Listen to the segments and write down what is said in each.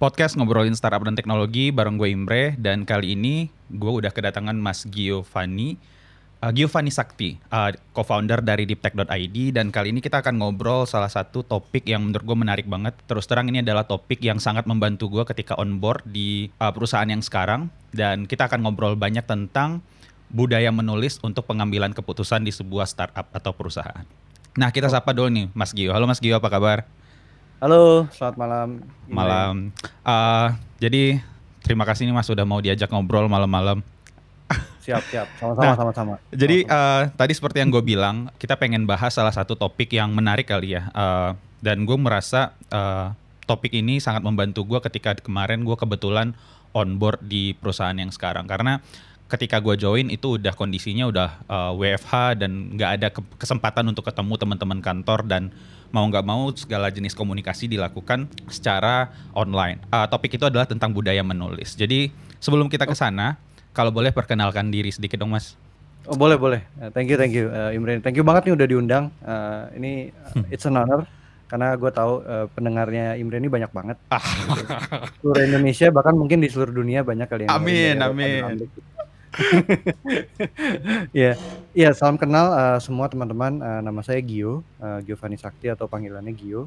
podcast ngobrolin startup dan teknologi bareng gue Imre dan kali ini gue udah kedatangan Mas Giovanni uh, Giovanni Sakti, uh, co-founder dari deeptech.id dan kali ini kita akan ngobrol salah satu topik yang menurut gue menarik banget. Terus terang ini adalah topik yang sangat membantu gue ketika on board di uh, perusahaan yang sekarang dan kita akan ngobrol banyak tentang budaya menulis untuk pengambilan keputusan di sebuah startup atau perusahaan. Nah kita sapa dulu nih Mas Gio. Halo Mas Gio apa kabar? Halo, selamat malam. Malam. Uh, jadi terima kasih nih Mas sudah mau diajak ngobrol malam-malam. Siap, siap. Sama-sama, Nah, sama-sama. Jadi uh, tadi seperti yang gue bilang, kita pengen bahas salah satu topik yang menarik kali ya. Uh, dan gue merasa uh, topik ini sangat membantu gue ketika kemarin gue kebetulan on board di perusahaan yang sekarang. Karena ketika gue join itu udah kondisinya udah uh, WFH dan nggak ada ke- kesempatan untuk ketemu teman-teman kantor dan mau nggak mau segala jenis komunikasi dilakukan secara online. Uh, topik itu adalah tentang budaya menulis. Jadi sebelum kita ke sana, kalau boleh perkenalkan diri sedikit dong mas. Oh, boleh, boleh. Uh, thank you, thank you, uh, Imran. Thank you banget nih udah diundang. Uh, ini uh, it's an honor karena gue tahu uh, pendengarnya Imran ini banyak banget. Seluruh Indonesia bahkan mungkin di seluruh dunia banyak kali yang Amin, dari amin. Ya, ya salam kenal uh, semua teman-teman. Uh, nama saya Gio, uh, Giovanni Sakti atau panggilannya Gio.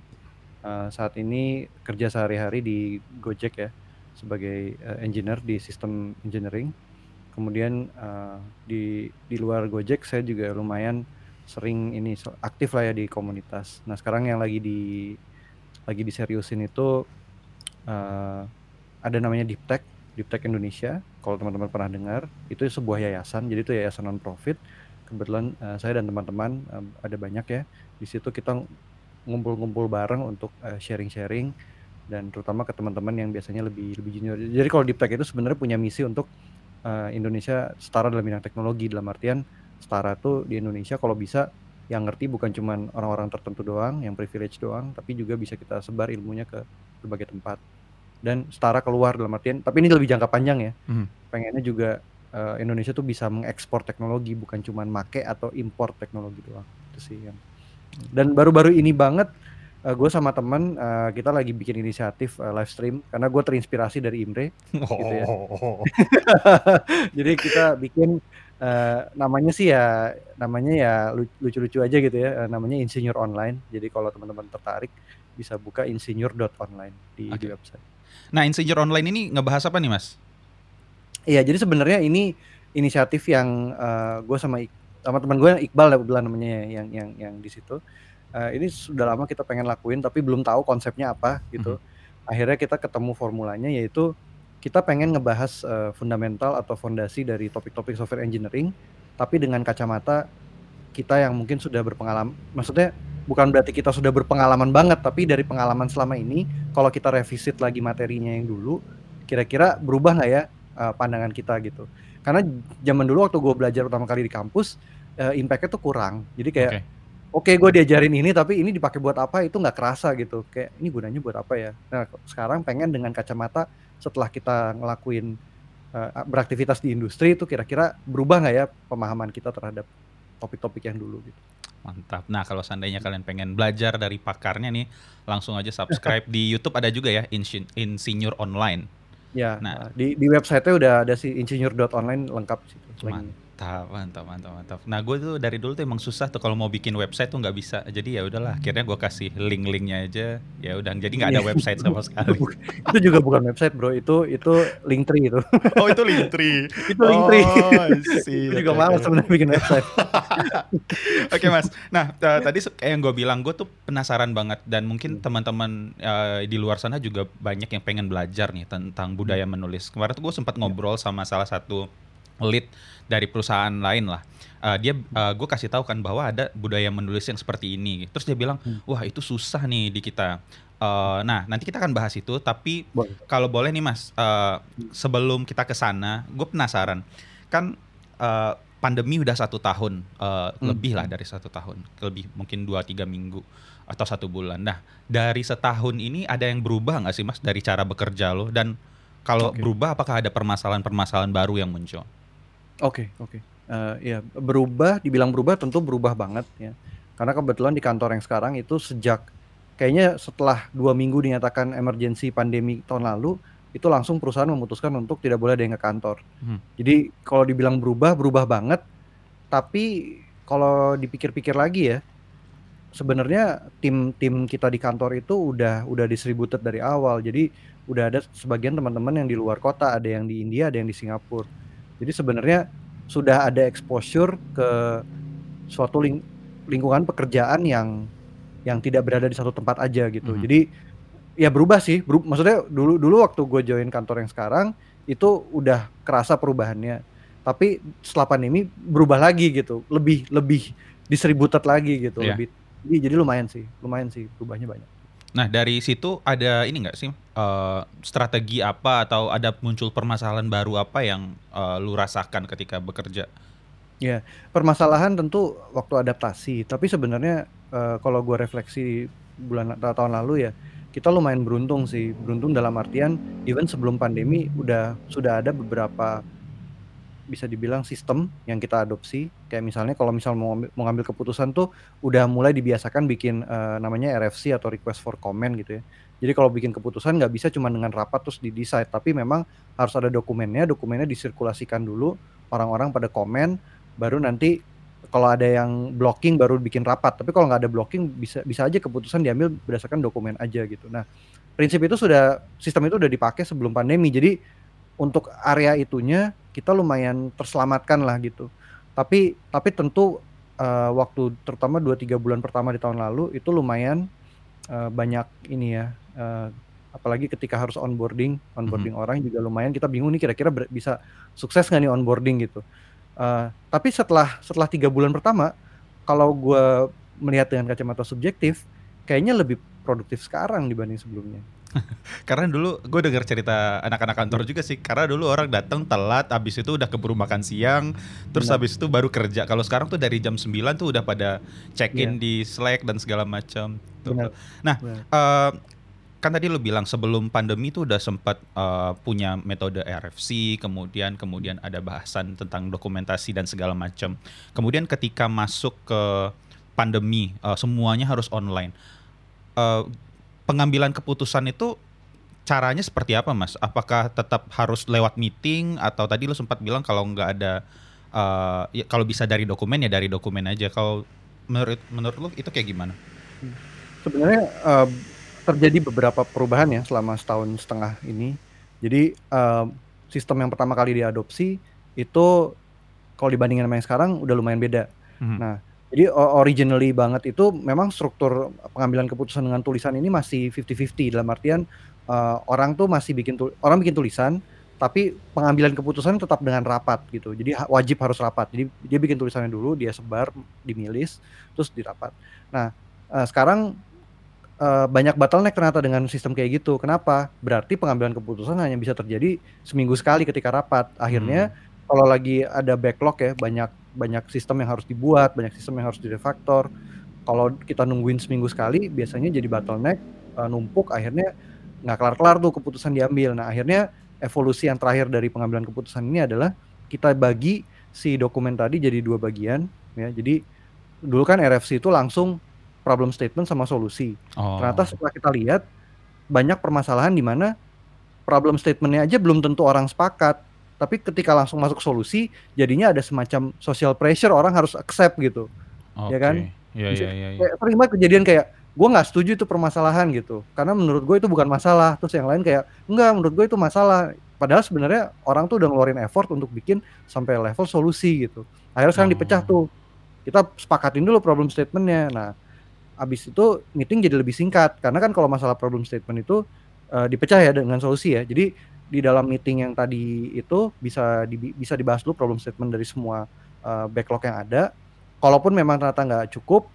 Uh, saat ini kerja sehari-hari di Gojek ya sebagai uh, engineer di sistem engineering. Kemudian uh, di di luar Gojek saya juga lumayan sering ini aktif lah ya di komunitas. Nah sekarang yang lagi di lagi diseriusin itu uh, ada namanya Deep Tech, Deep Tech Indonesia. Kalau teman-teman pernah dengar, itu sebuah yayasan. Jadi itu yayasan non profit. Kebetulan uh, saya dan teman-teman um, ada banyak ya. Di situ kita ngumpul-ngumpul bareng untuk uh, sharing-sharing dan terutama ke teman-teman yang biasanya lebih lebih junior. Jadi kalau Deep Tech itu sebenarnya punya misi untuk uh, Indonesia setara dalam bidang teknologi dalam artian setara tuh di Indonesia kalau bisa yang ngerti bukan cuman orang-orang tertentu doang, yang privilege doang, tapi juga bisa kita sebar ilmunya ke berbagai tempat dan setara keluar dalam artian tapi ini lebih jangka panjang ya Mhm. pengennya juga eh, Indonesia tuh bisa mengekspor teknologi bukan cuman make atau import teknologi doang itu sih yang dan baru-baru ini banget gue sama teman eh, kita lagi bikin inisiatif eh, live stream karena gue terinspirasi dari Imre Gitu ya. jadi kita bikin eh, namanya sih ya namanya ya lu- lucu-lucu aja gitu ya eh, namanya insinyur online jadi kalau teman-teman tertarik bisa buka insinyur.online di, di Oke. website Nah, Insinyur Online ini ngebahas apa nih, Mas? Iya, jadi sebenarnya ini inisiatif yang gue sama Ik- sama teman gue yang Iqbal ya kebetulan namanya ya, yang yang yang di situ. Eh, ini sudah lama kita pengen lakuin tapi belum tahu konsepnya apa gitu. Akhirnya kita ketemu formulanya yaitu kita pengen ngebahas eh, fundamental atau fondasi dari topik-topik software engineering tapi dengan kacamata kita yang mungkin sudah berpengalaman. Maksudnya bukan berarti kita sudah berpengalaman banget tapi dari pengalaman selama ini kalau kita revisit lagi materinya yang dulu kira-kira berubah nggak ya uh, pandangan kita gitu. Karena zaman dulu waktu gue belajar pertama kali di kampus, uh, impact-nya tuh kurang. Jadi kayak, Oke. oke gue diajarin ini, tapi ini dipakai buat apa itu nggak kerasa gitu. Kayak ini gunanya buat apa ya? Nah sekarang pengen dengan kacamata setelah kita ngelakuin uh, beraktivitas di industri itu kira-kira berubah nggak ya pemahaman kita terhadap topik-topik yang dulu gitu. Mantap. Nah, kalau seandainya kalian pengen belajar dari pakarnya nih, langsung aja subscribe di YouTube ada juga ya Insin- Insinyur Online. Ya, Nah. di di website-nya udah ada si insinyur.online lengkap situ. linknya. Mantap, mantap, mantap, mantap. Nah, gue tuh dari dulu tuh emang susah tuh kalau mau bikin website tuh nggak bisa. Jadi ya udahlah, akhirnya gue kasih link-linknya aja. Ya udah, jadi nggak ada Iya. website sama sekali. itu juga bukan website bro, itu itu Linktree itu. Oh, itu Linktree. itu Linktree. Oh, I see. Itu juga malas sebenarnya bikin website. Oke mas, nah t- tadi kayak yang gue bilang, gue tuh penasaran banget dan mungkin Hmm. teman-teman eh, di luar sana juga banyak yang pengen belajar nih tentang budaya menulis. Kemarin tuh gue sempat ngobrol sama salah satu lead dari perusahaan lain lah. Eh, dia, gue kasih tahu kan bahwa ada budaya menulis yang seperti ini. Terus dia bilang, Hmm. wah itu susah nih di kita. Eh, nah nanti kita akan bahas itu, tapi Boleh. kalau boleh nih mas, eh, sebelum kita ke sana, gue penasaran. Kan eh, pandemi udah satu tahun, eh, Hmm. lebih lah dari satu tahun, lebih mungkin dua tiga minggu atau satu bulan. Nah dari setahun ini ada yang berubah nggak sih mas dari cara bekerja lo? Dan kalau Oke. berubah, apakah ada permasalahan-permasalahan baru yang muncul? Oke, oke. Ya, berubah, dibilang berubah tentu berubah banget ya. Karena kebetulan di kantor yang sekarang itu sejak kayaknya setelah dua minggu dinyatakan emergency pandemi tahun lalu, itu langsung perusahaan memutuskan untuk tidak boleh ada yang ke kantor. Mhm. Jadi kalau dibilang berubah, berubah banget. Tapi kalau dipikir-pikir lagi ya, sebenarnya tim-tim kita di kantor itu udah udah distributed dari awal. Jadi udah ada sebagian teman-teman yang di luar kota, ada yang di India, ada yang di Singapura. Jadi sebenarnya sudah ada exposure ke suatu ling lingkungan pekerjaan yang yang tidak berada di satu tempat aja gitu. Mhm. Jadi ya berubah sih, maksudnya dulu dulu waktu gue join kantor yang sekarang itu udah kerasa perubahannya. Tapi setelah pandemi berubah lagi gitu, lebih lebih distributed lagi gitu, Iya. lebih jadi jadi lumayan sih, lumayan sih berubahnya banyak. Nah dari situ ada ini nggak sih, eee, strategi apa atau ada muncul permasalahan baru apa yang, eee, lu rasakan ketika bekerja? Ya, permasalahan tentu waktu adaptasi, tapi sebenarnya, eee, kalau gue refleksi bulan ta tahun lalu ya, kita lumayan beruntung sih. Beruntung dalam artian even sebelum pandemi udah sudah ada beberapa bisa dibilang sistem yang kita adopsi. Kayak misalnya kalau misal mau ngambil mau ngambil keputusan tuh udah mulai dibiasakan bikin, eee, namanya RFC atau request for comment gitu ya. Jadi kalau bikin keputusan nggak bisa cuma dengan rapat terus di-decide, tapi memang harus ada dokumennya, dokumennya disirkulasikan dulu, orang-orang pada komen, baru nanti kalau ada yang blocking baru bikin rapat. Tapi kalau nggak ada blocking bisa bisa aja keputusan diambil berdasarkan dokumen aja gitu. Nah, prinsip itu sudah sistem itu udah dipakai sebelum pandemi. Jadi untuk area itunya kita lumayan terselamatkan lah gitu. Tapi tapi tentu, eee, waktu terutama 2, 3 bulan pertama di tahun lalu itu lumayan, eee, banyak ini ya, eee, apalagi ketika harus onboarding, onboarding Mhm. orang juga lumayan kita bingung nih kira-kira bisa sukses nggak nih onboarding gitu. Eee, tapi setelah setelah 3 bulan pertama, kalau gue melihat dengan kacamata subjektif, kayaknya lebih produktif sekarang dibanding sebelumnya. Karena dulu gue dengar cerita anak-anak kantor juga sih, karena dulu orang datang telat, habis itu udah keburu makan siang, terus Benar. habis itu baru kerja. Kalau sekarang tuh dari jam 9 tuh udah pada check-in Iya. di Slack dan segala macam. Nah, benar. eee, kan tadi lu bilang sebelum pandemi tuh udah sempat, eee, punya metode RFC, kemudian kemudian ada bahasan tentang dokumentasi dan segala macam. Kemudian ketika masuk ke pandemi, eee, semuanya harus online. Eee, pengambilan keputusan itu caranya seperti apa, Mas? Apakah tetap harus lewat meeting atau tadi lu sempat bilang kalau nggak ada, eee, ya kalau bisa dari dokumen ya dari dokumen aja. Kalau menurut menurut lu itu kayak gimana? Sebenarnya, eee, terjadi beberapa perubahan ya selama setahun setengah ini. Jadi, eee, sistem yang pertama kali diadopsi itu kalau dibandingin sama yang sekarang udah lumayan beda. Mhm. Nah, jadi o originally banget itu memang struktur pengambilan keputusan dengan tulisan ini masih 50-50 dalam artian, eee, orang tuh masih bikin tul orang bikin tulisan, tapi pengambilan keputusan tetap dengan rapat gitu. Jadi ha wajib harus rapat. Jadi dia bikin tulisannya dulu, dia sebar di milis, terus di rapat. Nah, eee, sekarang, eee, banyak bottleneck ternyata dengan sistem kayak gitu. Kenapa? Berarti pengambilan keputusan hanya bisa terjadi seminggu sekali ketika rapat. Akhirnya Mmm. kalau lagi ada backlog ya, banyak banyak sistem yang harus dibuat, banyak sistem yang harus direfaktor. Kalau kita nungguin seminggu sekali, biasanya jadi bottleneck, eee, numpuk, akhirnya nggak kelar-kelar tuh keputusan diambil. Nah, akhirnya evolusi yang terakhir dari pengambilan keputusan ini adalah kita bagi si dokumen tadi jadi 2 bagian ya. Jadi dulu kan RFC itu langsung problem statement sama solusi. Ternyata Oh. setelah kita lihat, banyak permasalahan di mana problem statement-nya aja belum tentu orang sepakat. Tapi ketika langsung masuk solusi, jadinya ada semacam social pressure, orang harus accept gitu. Ya kan? Bisa iya iya iya. kayak sering banget kejadian kayak, "Gua nggak setuju itu permasalahan," gitu. "Karena menurut gue itu bukan masalah." Terus yang lain kayak, "Enggak, menurut gue itu masalah." Padahal sebenarnya orang tuh udah ngeluarin effort untuk bikin sampai level solusi gitu. Akhirnya sekarang dipecah Oh. tuh. Kita sepakatin dulu problem statement-nya. Nah, habis itu meeting jadi lebih singkat. Karena kan kalau masalah problem statement itu, eee, dipecah ya dengan solusi ya. Jadi di dalam meeting yang tadi itu bisa dibi bisa dibahas dulu problem statement dari semua, eee, backlog yang ada. Kalaupun memang ternyata nggak cukup,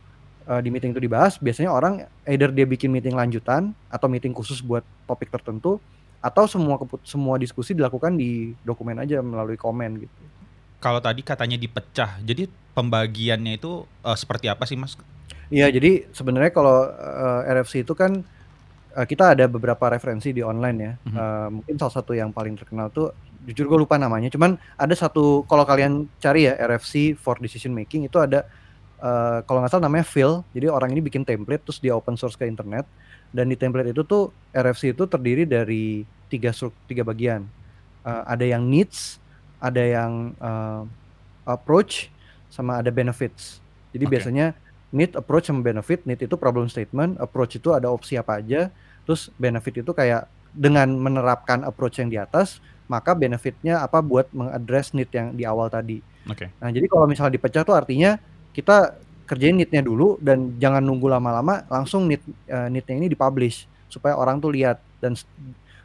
eee, di meeting itu dibahas, biasanya orang either dia bikin meeting lanjutan atau meeting khusus buat topik tertentu, atau semua semua diskusi dilakukan di dokumen aja melalui komen gitu. Kalau tadi katanya dipecah, jadi pembagiannya itu, eee, seperti apa sih, Mas? Iya, jadi sebenarnya kalau, eee, RFC itu kan, eee, kita ada beberapa referensi di online ya. Mhm. Eee, mungkin salah satu yang paling terkenal tuh, jujur gue lupa namanya, cuman ada satu kalau kalian cari ya RFC for decision making itu ada uh, kalau nggak salah namanya Phil. Jadi orang ini bikin template terus dia open source ke internet dan di template itu tuh RFC itu terdiri dari tiga tiga bagian. Uh, ada yang needs, ada yang uh, approach, sama ada benefits. Jadi okay. biasanya need, approach, sama benefit. Need itu problem statement, approach itu ada opsi apa aja, terus benefit itu kayak dengan menerapkan approach yang di atas, maka benefitnya apa buat mengadres need yang di awal tadi. Oke. Okay. Nah jadi kalau misalnya dipecah tuh artinya kita kerjain neednya dulu dan jangan nunggu lama-lama langsung need uh, neednya ini dipublish supaya orang tuh lihat dan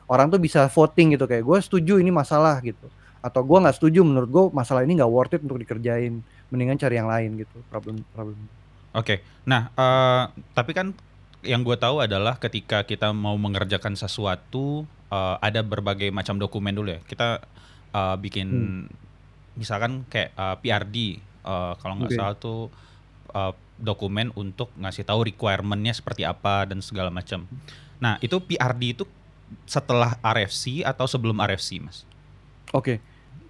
orang tuh bisa voting gitu kayak gue setuju ini masalah gitu atau gue nggak setuju menurut gue masalah ini nggak worth it untuk dikerjain mendingan cari yang lain gitu problem problem oke okay. nah uh, tapi kan yang gue tahu adalah ketika kita mau mengerjakan sesuatu uh, ada berbagai macam dokumen dulu ya kita uh, bikin hmm. misalkan kayak uh, PRD uh, kalau nggak okay. salah tuh uh, dokumen untuk ngasih tahu requirementnya seperti apa dan segala macam. Nah itu PRD itu setelah RFC atau sebelum RFC, mas? Oke, okay.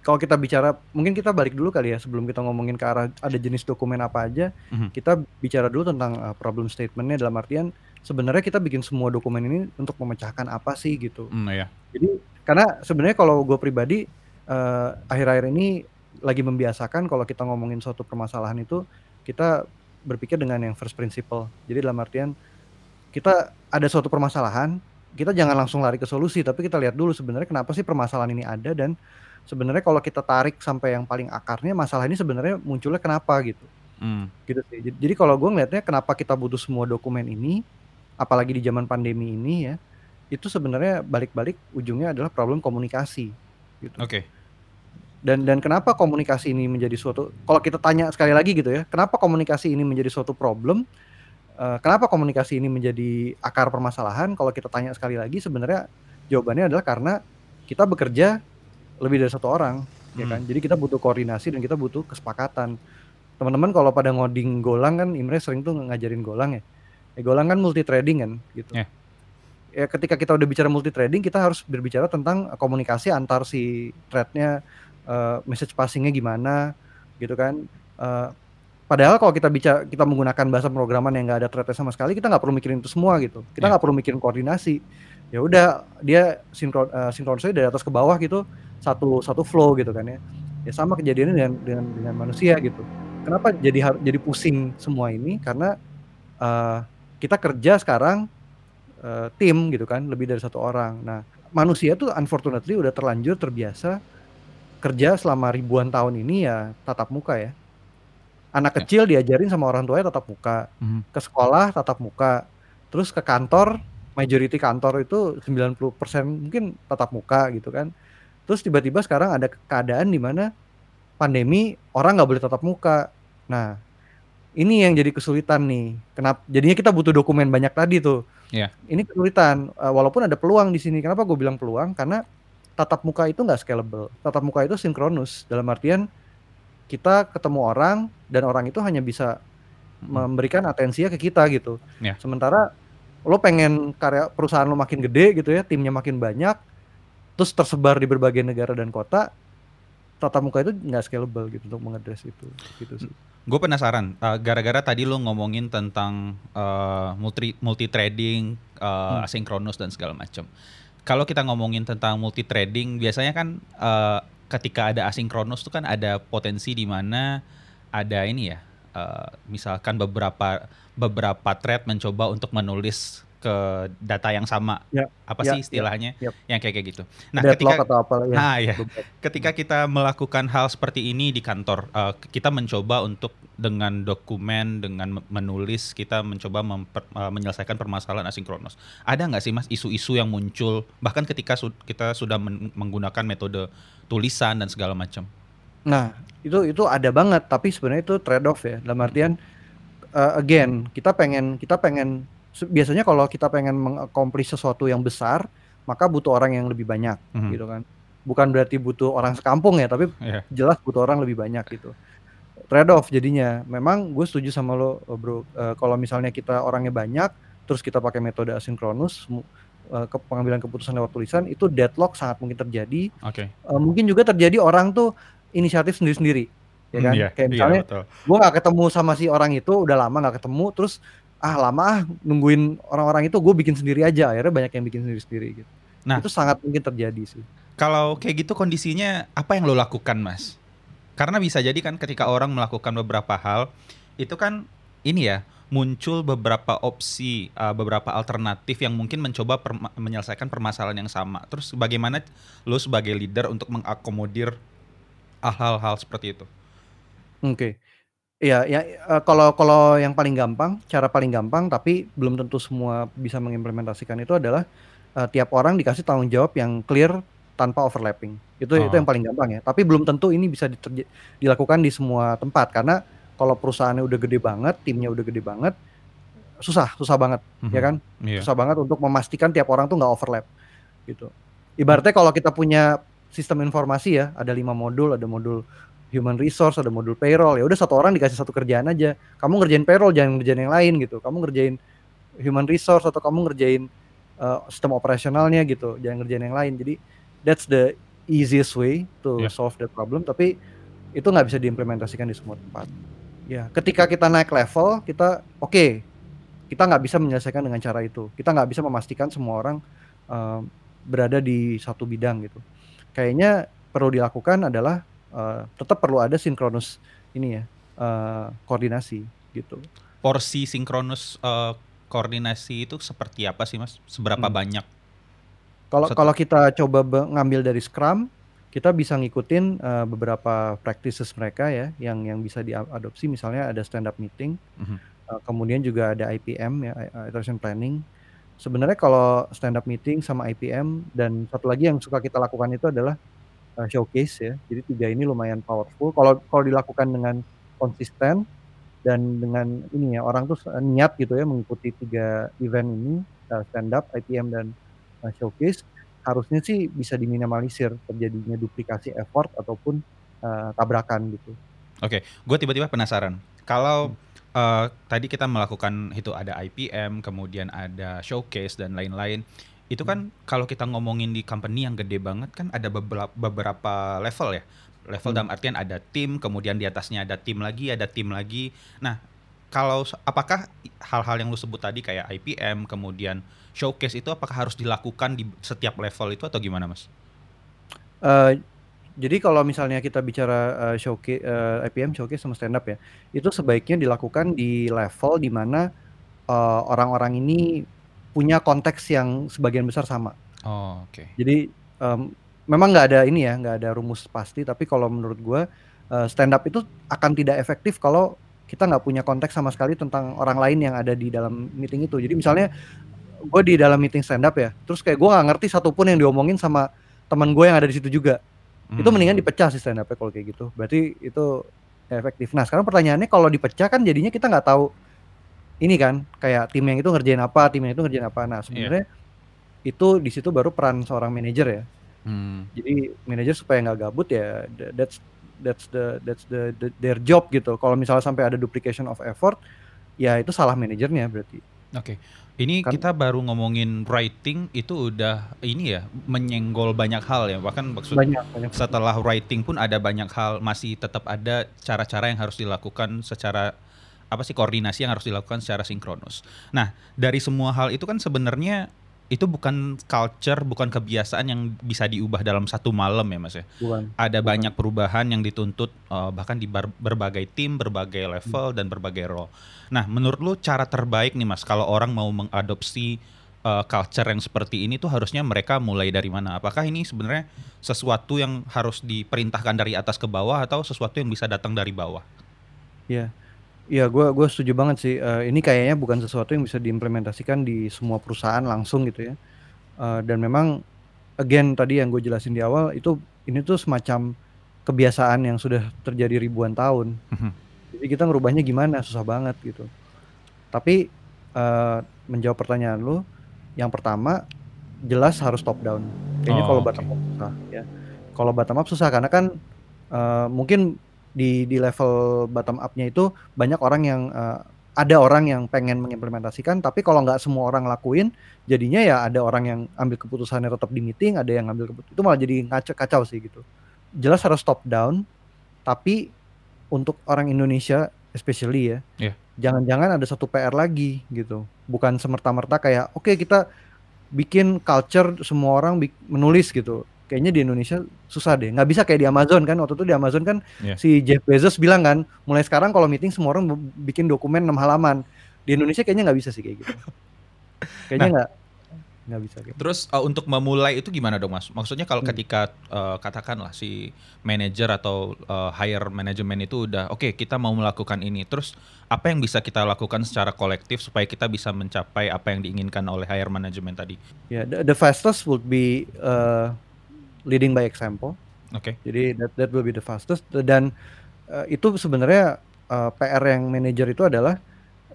Kalau kita bicara, mungkin kita balik dulu kali ya sebelum kita ngomongin ke arah ada jenis dokumen apa aja, mm-hmm. kita bicara dulu tentang uh, problem statementnya dalam artian sebenarnya kita bikin semua dokumen ini untuk memecahkan apa sih gitu. Mm, iya. Jadi karena sebenarnya kalau gue pribadi uh, akhir-akhir ini lagi membiasakan kalau kita ngomongin suatu permasalahan itu kita berpikir dengan yang first principle. Jadi dalam artian kita ada suatu permasalahan, kita jangan langsung lari ke solusi, tapi kita lihat dulu sebenarnya kenapa sih permasalahan ini ada dan sebenarnya kalau kita tarik sampai yang paling akarnya masalah ini sebenarnya munculnya kenapa gitu. Hmm. Gitu sih. Jadi kalau gue ngelihatnya kenapa kita butuh semua dokumen ini, apalagi di zaman pandemi ini ya, itu sebenarnya balik-balik ujungnya adalah problem komunikasi. Gitu. Oke. Okay dan dan kenapa komunikasi ini menjadi suatu kalau kita tanya sekali lagi gitu ya kenapa komunikasi ini menjadi suatu problem uh, kenapa komunikasi ini menjadi akar permasalahan kalau kita tanya sekali lagi sebenarnya jawabannya adalah karena kita bekerja lebih dari satu orang hmm. ya kan? Jadi kita butuh koordinasi dan kita butuh kesepakatan. Teman-teman kalau pada ngoding golang kan Imre sering tuh ngajarin golang ya. Ya golang kan multi trading kan gitu. Yeah. ya ketika kita udah bicara multi trading kita harus berbicara tentang komunikasi antar si threadnya uh, message passingnya gimana gitu kan? Uh, padahal kalau kita bicara kita menggunakan bahasa programan yang nggak ada thread sama sekali kita nggak perlu mikirin itu semua gitu. Kita nggak yeah. perlu mikirin koordinasi. Ya udah dia sinkron uh, sinkronisasi dari atas ke bawah gitu satu satu flow gitu kan ya ya sama kejadiannya dengan dengan dengan manusia gitu kenapa jadi jadi pusing semua ini karena uh, kita kerja sekarang uh, tim gitu kan lebih dari satu orang nah manusia tuh unfortunately udah terlanjur terbiasa kerja selama ribuan tahun ini ya tatap muka ya. Anak ya. kecil diajarin sama orang tuanya tatap muka, mm-hmm. ke sekolah tatap muka, terus ke kantor, majority kantor itu 90% mungkin tatap muka gitu kan. Terus tiba-tiba sekarang ada keadaan di mana pandemi orang nggak boleh tatap muka. Nah, ini yang jadi kesulitan nih. Kenapa? Jadinya kita butuh dokumen banyak tadi tuh. Yeah. Ini kesulitan. Uh, walaupun ada peluang di sini. Kenapa gue bilang peluang? Karena tatap muka itu nggak scalable. Tatap muka itu sinkronus dalam artian kita ketemu orang dan orang itu hanya bisa memberikan atensinya ke kita gitu. Yeah. Sementara lo pengen karya perusahaan lo makin gede gitu ya, timnya makin banyak, terus tersebar di berbagai negara dan kota, tatap muka itu nggak scalable gitu untuk mengadres itu. Gitu sih. Gue penasaran, uh, gara-gara tadi lo ngomongin tentang uh, multi multi trading, uh, hmm. asinkronus dan segala macam kalau kita ngomongin tentang multi trading biasanya kan uh, ketika ada asinkronus itu kan ada potensi di mana ada ini ya uh, misalkan beberapa beberapa thread mencoba untuk menulis ke data yang sama. Ya, apa ya, sih istilahnya ya, ya. yang kayak kayak gitu. Nah, Deadlock ketika atau apa ya. Nah, ya. Ketika kita melakukan hal seperti ini di kantor, uh, kita mencoba untuk dengan dokumen, dengan menulis, kita mencoba memper, uh, menyelesaikan permasalahan asinkronus. Ada nggak sih Mas isu-isu yang muncul bahkan ketika su kita sudah men menggunakan metode tulisan dan segala macam? Nah, itu itu ada banget, tapi sebenarnya itu trade off ya. Dalam artian uh, again, kita pengen kita pengen biasanya kalau kita pengen mengakomplis sesuatu yang besar, maka butuh orang yang lebih banyak mm-hmm. gitu kan. Bukan berarti butuh orang sekampung ya, tapi yeah. jelas butuh orang lebih banyak gitu. Trade off jadinya. Memang gue setuju sama lo, eh, Bro. Uh, kalau misalnya kita orangnya banyak, terus kita pakai metode asinkronus, uh, ke pengambilan keputusan lewat tulisan, itu deadlock sangat mungkin terjadi. Okay. Uh, mungkin juga terjadi orang tuh inisiatif sendiri-sendiri. ya Mmm, kan? iya Kayak iya misalnya betul. gue nggak ketemu sama si orang itu, udah lama nggak ketemu, terus, "Ah lama ah nungguin orang-orang itu, gue bikin sendiri aja." Akhirnya banyak yang bikin sendiri-sendiri gitu. Nah Itu sangat mungkin terjadi sih. Kalau kayak gitu kondisinya apa yang lo lakukan, Mas? Karena bisa jadi kan ketika orang melakukan beberapa hal, itu kan ini ya, muncul beberapa opsi, eee, beberapa alternatif yang mungkin mencoba perma menyelesaikan permasalahan yang sama. Terus bagaimana lo sebagai leader untuk mengakomodir hal-hal seperti itu? Oke. Iya ya, eee, kalau kalau yang paling gampang, cara paling gampang tapi belum tentu semua bisa mengimplementasikan itu adalah, eee, tiap orang dikasih tanggung jawab yang clear tanpa overlapping. Itu itu yang Oh. paling gampang ya. Tapi belum tentu ini bisa dilakukan di semua tempat, karena kalau perusahaannya udah gede banget, timnya udah gede banget, susah susah banget, ya Mhm, kan? iya. Susah banget untuk memastikan tiap orang tuh nggak overlap, gitu. Ibaratnya kalau kita punya sistem informasi ya, ada 5 modul, ada modul human resource, ada modul payroll, ya udah 1 orang dikasih 1 kerjaan aja. Kamu ngerjain payroll, jangan ngerjain yang lain gitu. Kamu ngerjain human resource atau kamu ngerjain, eee, sistem operasionalnya gitu, jangan ngerjain yang lain. Jadi that's the easiest way to Iya. solve the problem, tapi itu nggak bisa diimplementasikan di semua tempat. Ya, ketika kita naik level, kita oke, kita nggak bisa menyelesaikan dengan cara itu. Kita nggak bisa memastikan semua orang, eee, berada di satu bidang gitu. Kayaknya perlu dilakukan adalah, eee, tetap perlu ada sinkronus ini ya, eee, koordinasi gitu. Porsi sinkronus, eee, koordinasi itu seperti apa sih, Mas? Seberapa Mmm. banyak? Kalau kalau kita coba ngambil dari Scrum, kita bisa ngikutin, eee, beberapa practices mereka ya, yang yang bisa diadopsi misalnya ada stand up meeting, Mhm. eee, kemudian juga ada IPM ya, iteration planning. Sebenarnya kalau stand up meeting sama IPM dan satu lagi yang suka kita lakukan itu adalah, eee, showcase ya. Jadi 3 ini lumayan powerful. Kalau kalau dilakukan dengan konsisten dan dengan ini ya, orang tuh se niat gitu ya mengikuti 3 event ini, eee, stand up, IPM, dan, eee, showcase, harusnya sih bisa diminimalisir terjadinya duplikasi effort ataupun, eee, tabrakan gitu. Oke, gue tiba-tiba penasaran. Kalau, eee, tadi kita melakukan itu ada IPM, kemudian ada showcase dan lain-lain. Itu kan kalau kita ngomongin di company yang gede banget kan ada bebela beberapa level ya. Level Mmm. dalam artian ada tim, kemudian di atasnya ada tim lagi, ada tim lagi. Nah, kalau apakah hal-hal yang lu sebut tadi kayak IPM, kemudian showcase itu apakah harus dilakukan di setiap level itu atau gimana, Mas? Eee, jadi kalau misalnya kita bicara, eee, showca eee, IPM, showcase, sama stand up ya, itu sebaiknya dilakukan di level di mana, eee, orang-orang ini punya konteks yang sebagian besar sama. Oh, oke. Jadi, mmm, memang nggak ada ini ya, nggak ada rumus pasti, tapi kalau menurut gua, eee, stand up itu akan tidak efektif kalau kita nggak punya konteks sama sekali tentang orang lain yang ada di dalam meeting itu. Jadi misalnya, gua di dalam meeting stand up ya, terus kayak gua nggak ngerti satu pun yang diomongin sama temen gue yang ada di situ juga. Itu mendingan dipecah sih stand up-nya kalau kayak gitu. Berarti itu efektif. Nah, sekarang pertanyaannya kalau dipecah kan jadinya kita nggak tahu ini kan, kayak tim yang itu ngerjain apa, tim yang itu ngerjain apa. Nah, sebenarnya itu di situ baru peran seorang manajer ya. Mmm. Jadi manajer supaya nggak gabut ya tha that's that's the that's the the their job gitu. Kalau misalnya sampai ada duplication of effort, ya itu salah manajernya berarti. Oke. Ini Kan kita baru ngomongin writing itu udah ini ya, menyenggol banyak hal ya. Bahkan maksud Banyak banyak. setelah writing pun ada banyak hal, masih tetap ada cara-cara yang harus dilakukan secara apa sih, koordinasi yang harus dilakukan secara sinkronus. Nah, dari semua hal itu kan sebenarnya itu bukan culture, bukan kebiasaan yang bisa diubah dalam 1 malam ya, Mas, ya. Bukan Ada bukan. banyak perubahan yang dituntut, eee, bahkan di bar berbagai tim, berbagai level, dan berbagai role. Nah, menurut lu cara terbaik nih, Mas, kalau orang mau mengadopsi, eee, culture yang seperti ini tuh harusnya mereka mulai dari mana? Apakah ini sebenarnya sesuatu yang harus diperintahkan dari atas ke bawah atau sesuatu yang bisa datang dari bawah? Iya. Iya, gua gua setuju banget sih, eee, ini kayaknya bukan sesuatu yang bisa diimplementasikan di semua perusahaan langsung gitu ya. Eee, dan memang again tadi yang gue jelasin di awal itu ini tuh semacam kebiasaan yang sudah terjadi ribuan tahun. Mhm. Jadi kita ngerubahnya gimana, susah banget gitu. Tapi, eee, menjawab pertanyaan lu, yang pertama jelas harus top down. Kayaknya kalau Oh, bottom oke. up susah ya. Kalau bottom up susah karena kan, eee, mungkin di di level bottom up-nya itu banyak orang yang, eee, ada orang yang pengen mengimplementasikan, tapi kalau nggak semua orang lakuin, jadinya ya ada orang yang ambil keputusannya tetap di meeting, ada yang ngambil keput itu malah jadi ngaco kacau sih gitu. Jelas harus top down, tapi untuk orang Indonesia especially ya, Iya. jangan-jangan ada satu PR lagi gitu. Bukan semerta-merta kayak, oke kita bikin culture semua orang menulis gitu. Kayaknya di Indonesia susah deh, nggak bisa kayak di Amazon kan, waktu itu di Amazon kan Iya. si Jeff Bezos bilang kan, mulai sekarang kalau meeting semua orang bikin dokumen 6 halaman. Di Indonesia kayaknya nggak bisa sih kayak gitu. Kayaknya Nah nggak nggak bisa gitu. Terus uh, untuk memulai itu gimana dong mas? Maksudnya kalau Hmm. ketika uh, katakanlah si manajer atau uh, hire manajemen itu udah oke kita mau melakukan ini, terus apa yang bisa kita lakukan secara kolektif supaya kita bisa mencapai apa yang diinginkan oleh hire manajemen tadi? Ya, the, the fastest would be uh, leading by example. Oke. Jadi that that will be the fastest dan uh, itu sebenarnya uh, PR yang manajer itu adalah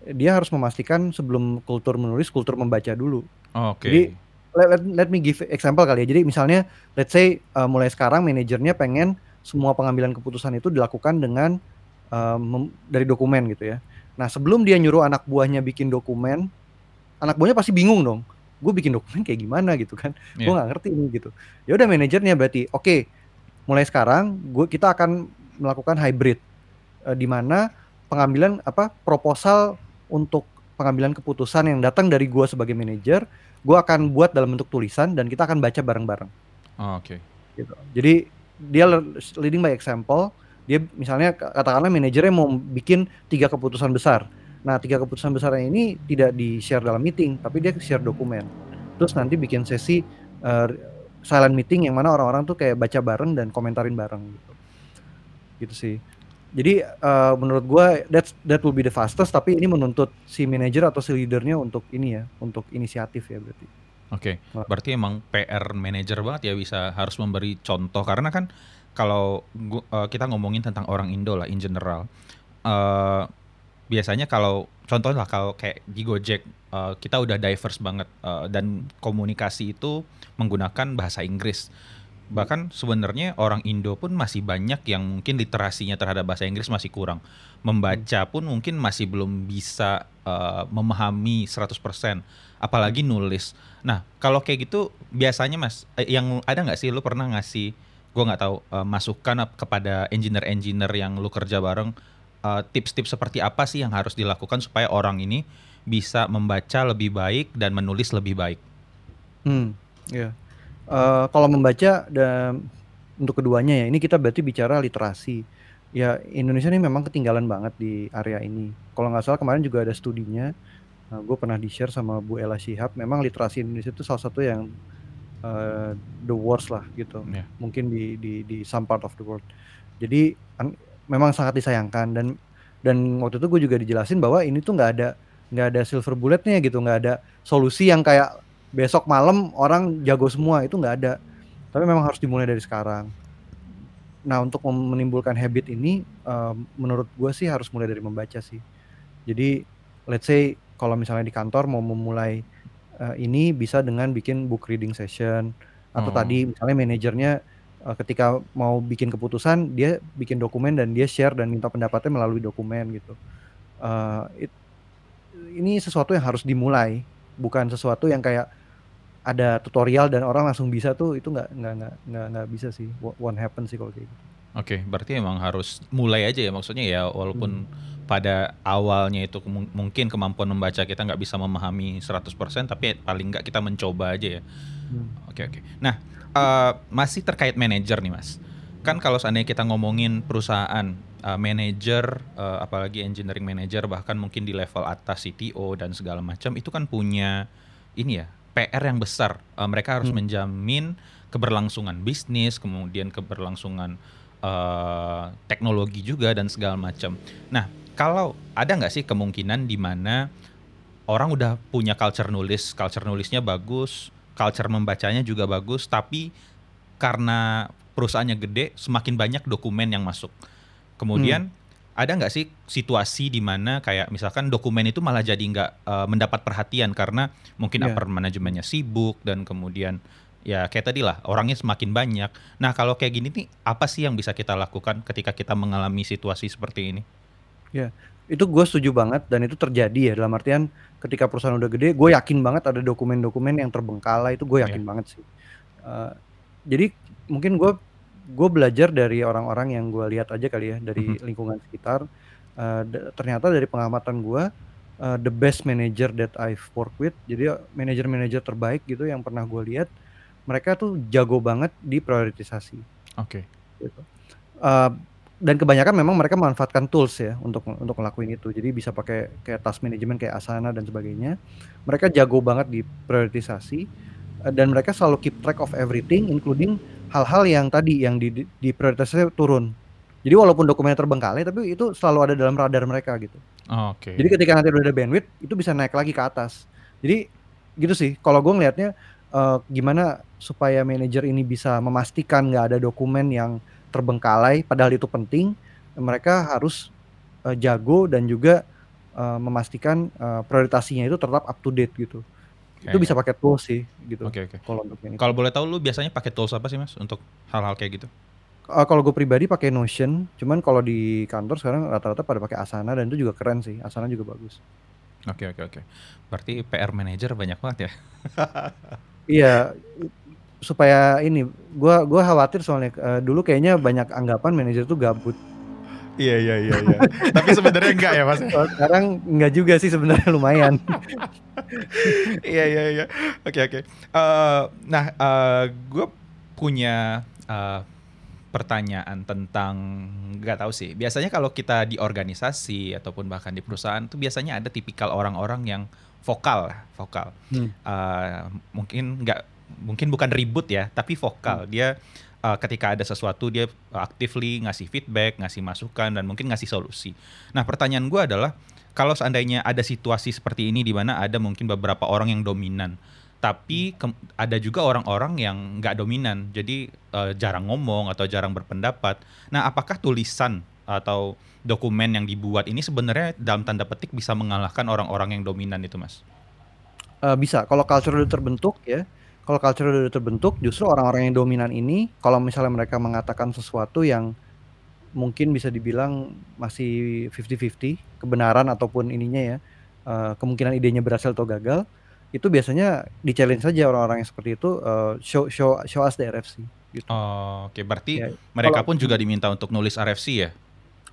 dia harus memastikan sebelum kultur menulis, kultur membaca dulu. Oke. Jadi let, let, let me give example kali ya. Jadi misalnya let's say uh, mulai sekarang manajernya pengen semua pengambilan keputusan itu dilakukan dengan uh, dari dokumen gitu ya. Nah sebelum dia nyuruh anak buahnya bikin dokumen, anak buahnya pasti bingung dong. Gue bikin dokumen kayak gimana gitu kan? Gue Iya. nggak ngerti ini gitu. Ya udah manajernya berarti, oke, mulai sekarang gue kita akan melakukan hybrid, eh, di mana pengambilan apa proposal untuk pengambilan keputusan yang datang dari gue sebagai manajer, gue akan buat dalam bentuk tulisan dan kita akan baca bareng-bareng Oh, Oke. gitu. Jadi dia le- leading by example. Dia misalnya katakanlah manajernya mau bikin tiga keputusan besar. Nah tiga keputusan besar ini tidak di share dalam meeting, tapi dia share dokumen. Terus nanti bikin sesi uh, silent meeting yang mana orang-orang tuh kayak baca bareng dan komentarin bareng gitu. Gitu sih. Jadi uh, menurut gua that's that will be the fastest tapi ini menuntut si manajer atau si leadernya untuk ini ya, untuk inisiatif ya berarti. Oke, Wah. berarti emang PR manajer banget ya bisa harus memberi contoh karena kan kalau eh, kita ngomongin tentang orang Indo lah in general, eh biasanya kalau contoh lah kalau kayak di Gojek eh, kita udah diverse banget eh, dan komunikasi itu menggunakan bahasa Inggris. Bahkan sebenarnya orang Indo pun masih banyak yang mungkin literasinya terhadap bahasa Inggris masih kurang. Membaca pun mungkin masih belum bisa eh, memahami 100%, apalagi nulis. Nah, kalau kayak gitu biasanya Mas, eh, yang ada nggak sih lu pernah ngasih gue nggak tahu eh, masukan kepada engineer-engineer yang lu kerja bareng eh, tips-tips seperti apa sih yang harus dilakukan supaya orang ini bisa membaca lebih baik dan menulis lebih baik? Hmm, ya. Eh, kalau membaca dan untuk keduanya ya, ini kita berarti bicara literasi. Ya, Indonesia ini memang ketinggalan banget di area ini. Kalau nggak salah kemarin juga ada studinya, gue pernah di-share sama Bu Ella Shihab, memang literasi Indonesia itu salah satu yang eh, the worst lah gitu. Ya. Mungkin di di di some part of the world. Jadi an- memang sangat disayangkan dan dan waktu itu gue juga dijelasin bahwa ini tuh nggak ada nggak ada silver bulletnya gitu, nggak ada solusi yang kayak besok malam orang jago semua itu nggak ada. Tapi memang harus dimulai dari sekarang. Nah untuk menimbulkan habit ini, eh, menurut gue sih harus mulai dari membaca sih. Jadi let's say kalau misalnya di kantor mau memulai eh, ini bisa dengan bikin book reading session atau Oh. tadi misalnya manajernya eh, ketika mau bikin keputusan dia bikin dokumen dan dia share dan minta pendapatnya melalui dokumen gitu. Eh, it- ini sesuatu yang harus dimulai, bukan sesuatu yang kayak ada tutorial dan orang langsung bisa tuh itu nggak nggak nggak nggak bisa sih Wo- won't happen sih kalau kayak gitu. Oke, berarti emang harus mulai aja ya maksudnya ya walaupun pada awalnya itu mungkin kemampuan membaca kita nggak bisa memahami 100% tapi paling nggak kita mencoba aja ya. Hmm. Oke oke. Nah eh, masih terkait manajer nih mas. Kan kalau seandainya kita ngomongin perusahaan eh, manajer, eh, apalagi engineering manager bahkan mungkin di level atas CTO dan segala macam itu kan punya ini ya PR yang besar. Eh, mereka harus Hmm. menjamin keberlangsungan bisnis, kemudian keberlangsungan eh, teknologi juga dan segala macam. Nah kalau ada nggak sih kemungkinan di mana orang udah punya culture nulis, culture nulisnya bagus, culture membacanya juga bagus, tapi karena perusahaannya gede, semakin banyak dokumen yang masuk. Kemudian ada nggak sih situasi di mana kayak misalkan dokumen itu malah jadi nggak eh, mendapat perhatian karena mungkin Iya. upper manajemennya sibuk dan kemudian ya kayak tadi lah orangnya semakin banyak. Nah kalau kayak gini nih apa sih yang bisa kita lakukan ketika kita mengalami situasi seperti ini? Itu gue setuju banget dan itu terjadi ya dalam artian ketika perusahaan udah gede, gue yakin banget ada dokumen-dokumen yang terbengkalai itu gue yakin banget sih. Eh, jadi mungkin gue gue belajar dari orang-orang yang gue lihat aja kali ya dari Mhm. lingkungan sekitar. Uh, ternyata dari pengamatan gue uh, the best manager that I've worked with, jadi manajer-manajer terbaik gitu yang pernah gue lihat, mereka tuh jago banget di prioritisasi. Oke. Gitu. Uh, dan kebanyakan memang mereka memanfaatkan tools ya untuk untuk ngelakuin itu. Jadi bisa pakai kayak task management kayak Asana dan sebagainya. Mereka jago banget di prioritisasi uh, dan mereka selalu keep track of everything including hal-hal yang tadi yang di, di, di prioritasnya turun. Jadi walaupun dokumennya terbengkalai tapi itu selalu ada dalam radar mereka gitu. Oh, Oke. Jadi ketika nanti udah ada bandwidth itu bisa naik lagi ke atas. Jadi gitu sih. Kalau gue ngelihatnya uh, gimana supaya manajer ini bisa memastikan nggak ada dokumen yang terbengkalai padahal itu penting mereka harus uh, jago dan juga uh, memastikan uh, prioritasinya itu tetap up to date gitu Oke. itu bisa pakai tools sih gitu Oke oke. kalau untuk ini Kalau boleh tahu lu biasanya pakai tools apa sih mas untuk hal-hal kayak gitu? Uh, kalau gue pribadi pakai Notion cuman kalau di kantor sekarang rata-rata pada pakai Asana dan itu juga keren sih Asana juga bagus Oke oke oke. Berarti PR manager banyak banget ya? iya supaya ini gua gua khawatir soalnya uh, dulu kayaknya banyak anggapan manajer tuh gabut Iya iya iya iya. Tapi sebenarnya enggak ya mas? Kalau sekarang nggak juga sih sebenarnya lumayan. Iya iya iya. Oke oke. Eh, nah, gue punya eh, pertanyaan tentang nggak tahu sih. Biasanya kalau kita di organisasi ataupun bahkan di perusahaan tuh biasanya ada tipikal orang-orang yang vokal, vokal. Hmm. Eh, mungkin nggak, mungkin bukan ribut ya, tapi vokal. Dia eh, ketika ada sesuatu dia actively ngasih feedback, ngasih masukan dan mungkin ngasih solusi. Nah, pertanyaan gue adalah kalau seandainya ada situasi seperti ini di mana ada mungkin beberapa orang yang dominan, tapi ke- ada juga orang-orang yang nggak dominan, jadi eh, jarang ngomong atau jarang berpendapat. Nah, apakah tulisan atau dokumen yang dibuat ini sebenarnya dalam tanda petik bisa mengalahkan orang-orang yang dominan itu, Mas? Eh, bisa kalau culture udah terbentuk ya kalau culture udah terbentuk justru orang-orang yang dominan ini kalau misalnya mereka mengatakan sesuatu yang mungkin bisa dibilang masih 50-50 kebenaran ataupun ininya ya eh, kemungkinan idenya berhasil atau gagal itu biasanya di challenge saja orang-orang yang seperti itu eh, show show show us the RFC gitu. Oh, Oke, berarti Ya, mereka kalau- pun juga diminta untuk nulis RFC ya?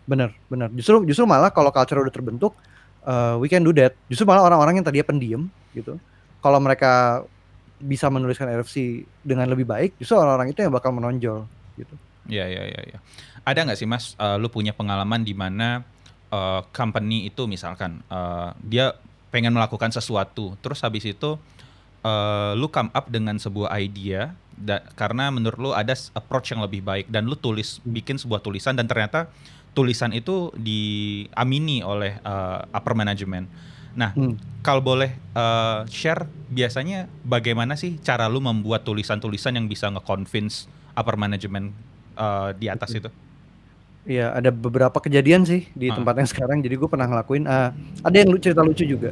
bener bener justru justru malah kalau culture udah terbentuk uh, we can do that. Justru malah orang-orang yang tadinya pendiam gitu. Kalau mereka bisa menuliskan RFC dengan lebih baik justru orang-orang itu yang bakal menonjol gitu Iya, iya, iya. Ya. Ada nggak sih Mas, eh, lu punya pengalaman di mana eh, company itu misalkan eh, dia pengen melakukan sesuatu, terus habis itu eh, lu come up dengan sebuah idea, da- karena menurut lu ada approach yang lebih baik dan lu tulis bikin sebuah tulisan dan ternyata tulisan itu diamini oleh eh, upper management. Nah, Hmm. kalau boleh eh, share biasanya bagaimana sih cara lu membuat tulisan-tulisan yang bisa nge-convince upper management eh, di atas itu? Iya ada beberapa kejadian sih di Ah. tempat yang sekarang jadi gue pernah ngelakuin uh, ada yang lu- cerita lucu juga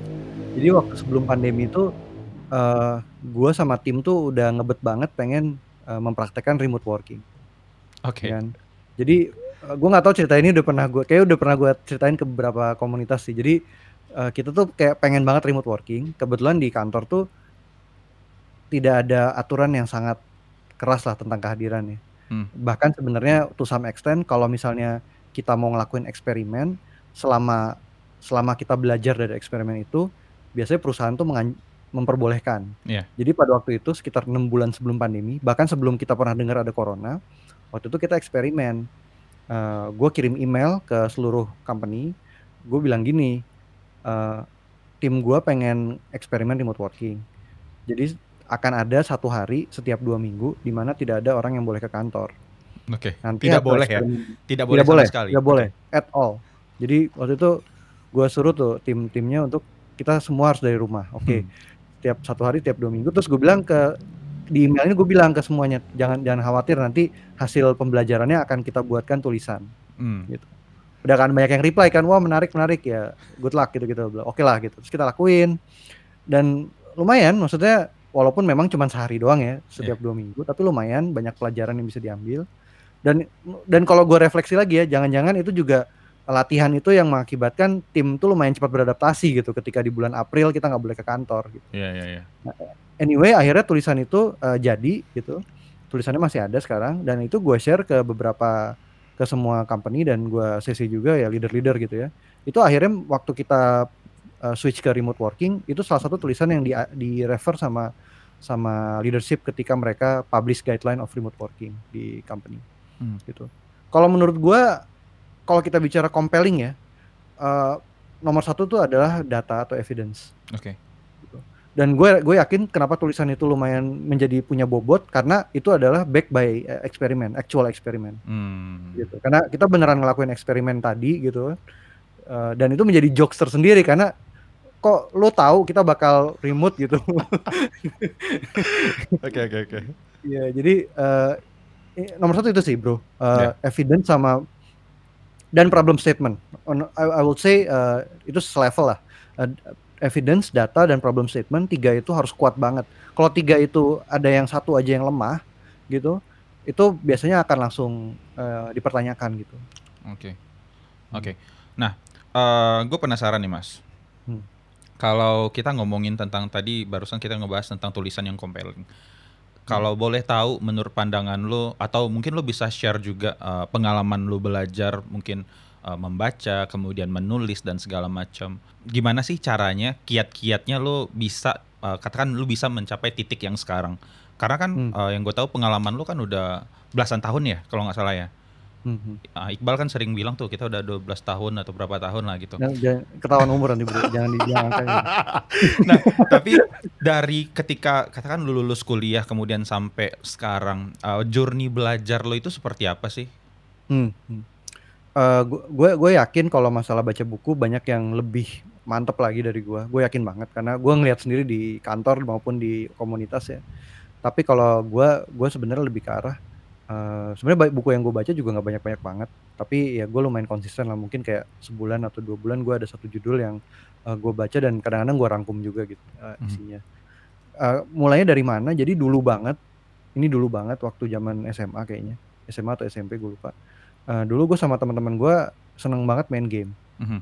jadi waktu sebelum pandemi itu uh, gue sama tim tuh udah ngebet banget pengen uh, mempraktekkan remote working Oke. kan. Jadi uh, gue nggak tahu cerita ini udah pernah gue kayak udah pernah gue ceritain ke beberapa komunitas sih. Jadi uh, kita tuh kayak pengen banget remote working. Kebetulan di kantor tuh tidak ada aturan yang sangat keras lah tentang kehadirannya. Hmm. Bahkan sebenarnya to some extent kalau misalnya kita mau ngelakuin eksperimen selama selama kita belajar dari eksperimen itu biasanya perusahaan tuh mengan- memperbolehkan. Iya. Jadi pada waktu itu sekitar enam bulan sebelum pandemi, bahkan sebelum kita pernah dengar ada corona, waktu itu kita eksperimen. gue kirim email ke seluruh company, gue bilang gini, eh, tim gue pengen eksperimen remote working. Jadi akan ada satu hari setiap dua minggu di mana tidak ada orang yang boleh ke kantor. Oke. Nanti Tidak boleh ya? Tidak boleh tidak sama boleh, sekali. tidak boleh at all. Jadi waktu itu gue suruh tuh tim-timnya untuk kita semua harus dari rumah. Oke, Hmm. tiap satu hari, tiap dua minggu. Terus gue bilang ke di email ini gue bilang ke semuanya jangan jangan khawatir nanti hasil pembelajarannya akan kita buatkan tulisan. Hmm. Udah kan banyak yang reply kan, wah menarik menarik ya, good luck gitu gitu. Oke lah gitu. Terus kita lakuin dan lumayan, maksudnya walaupun memang cuma sehari doang ya setiap dua minggu, tapi lumayan banyak pelajaran yang bisa diambil. Dan dan kalau gue refleksi lagi ya, jangan-jangan itu juga latihan itu yang mengakibatkan tim tuh lumayan cepat beradaptasi gitu ketika di bulan April kita nggak boleh ke kantor gitu. Iya, iya, iya. Anyway, akhirnya tulisan itu eh, jadi gitu. tulisannya masih ada sekarang dan itu gue share ke beberapa ke semua company dan gue sesi juga ya leader-leader gitu ya. Itu akhirnya waktu kita uh, switch ke remote working itu salah satu tulisan yang di di refer sama sama leadership ketika mereka publish guideline of remote working di company hmm. gitu. Kalau menurut gue kalau kita bicara compelling ya uh, nomor satu tuh adalah data atau evidence. Oke. Okay. Dan gue gue yakin kenapa tulisan itu lumayan menjadi punya bobot karena itu adalah back by eh, eksperimen, actual eksperimen. Hmm. Gitu. Karena kita beneran ngelakuin eksperimen tadi gitu. Uh, dan itu menjadi jokes tersendiri karena kok lo tahu kita bakal remote gitu. Oke oke oke. Iya jadi uh, nomor satu itu sih bro, uh, yeah. evidence sama dan problem statement. I, I will say uh, itu selevel lah. Uh, evidence, data, dan problem statement tiga itu harus kuat banget. Kalau tiga itu ada yang satu aja yang lemah, gitu, itu biasanya akan langsung uh, dipertanyakan gitu. Oke, okay. oke. Okay. Nah, uh, gue penasaran nih mas. Hmm. Kalau kita ngomongin tentang tadi barusan kita ngebahas tentang tulisan yang compelling. Kalau hmm. boleh tahu menurut pandangan lo atau mungkin lo bisa share juga uh, pengalaman lo belajar mungkin uh, membaca, kemudian menulis dan segala macam. Gimana sih caranya kiat-kiatnya lo bisa uh, katakan lo bisa mencapai titik yang sekarang? Karena kan hmm. uh, yang gue tahu pengalaman lo kan udah belasan tahun ya kalau nggak salah ya. Hmm. Uh, Iqbal kan sering bilang tuh kita udah 12 tahun atau berapa tahun lah gitu. Jangan, ketahuan umur nanti bro, jangan diangkat. nah, tapi dari ketika katakan lu lulus kuliah kemudian sampai sekarang, uh, journey belajar lo itu seperti apa sih? Hmm. Hmm. Uh, gue gue yakin kalau masalah baca buku banyak yang lebih mantep lagi dari gue. Gue yakin banget karena gue ngeliat sendiri di kantor maupun di komunitas ya. Tapi kalau gue gue sebenarnya lebih ke arah Uh, sebenarnya buku yang gue baca juga nggak banyak-banyak banget, tapi ya gue lumayan konsisten lah, mungkin kayak sebulan atau dua bulan gue ada satu judul yang, uh, gue baca dan kadang-kadang gue rangkum juga gitu, uh, isinya. Uh, mulainya dari mana, jadi dulu banget, ini dulu banget waktu zaman SMA kayaknya, SMA atau SMP gue lupa, uh, dulu gue sama teman-teman gue seneng banget main game. Mhm.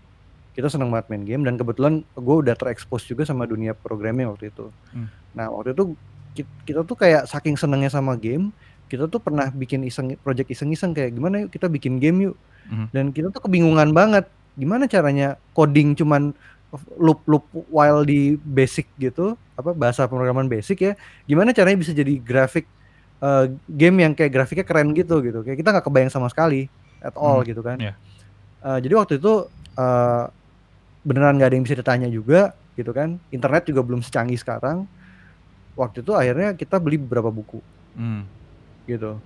Kita seneng banget main game dan kebetulan gue udah terekspos juga sama dunia programming waktu itu. Hmm. Nah waktu itu kita tuh kayak saking senengnya sama game kita tuh pernah bikin iseng project iseng-iseng kayak gimana yuk kita bikin game yuk mm-hmm. dan kita tuh kebingungan banget gimana caranya coding cuman loop loop while di basic gitu apa bahasa pemrograman basic ya gimana caranya bisa jadi grafik uh, game yang kayak grafiknya keren gitu gitu kayak kita nggak kebayang sama sekali at all mm, gitu kan yeah. uh, jadi waktu itu uh, beneran nggak ada yang bisa ditanya juga gitu kan internet juga belum secanggih sekarang waktu itu akhirnya kita beli beberapa buku mm gitu.